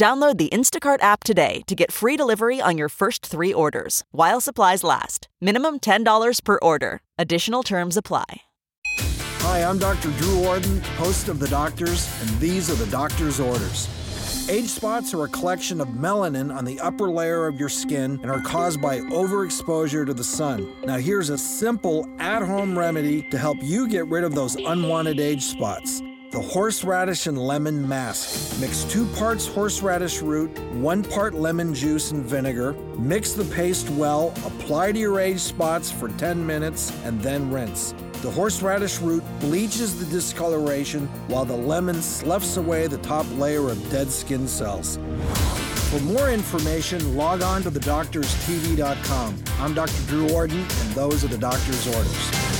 Download the Instacart app today to get free delivery on your first three orders while supplies last. Minimum $10 per order. Additional terms apply. Hi, I'm Dr. Drew Ordon, host of The Doctors, and these are the doctor's orders. Age spots are a collection of melanin on the upper layer of your skin and are caused by overexposure to the sun. Now, here's a simple at home remedy to help you get rid of those unwanted age spots. The horseradish and lemon mask. Mix two parts horseradish root, one part lemon juice and vinegar. Mix the paste well, apply to your age spots for 10 minutes, and then rinse. The horseradish root bleaches the discoloration while the lemon sloughs away the top layer of dead skin cells. For more information, log on to thedoctorstv.com. I'm Dr. Drew Ordon, and those are the doctor's orders.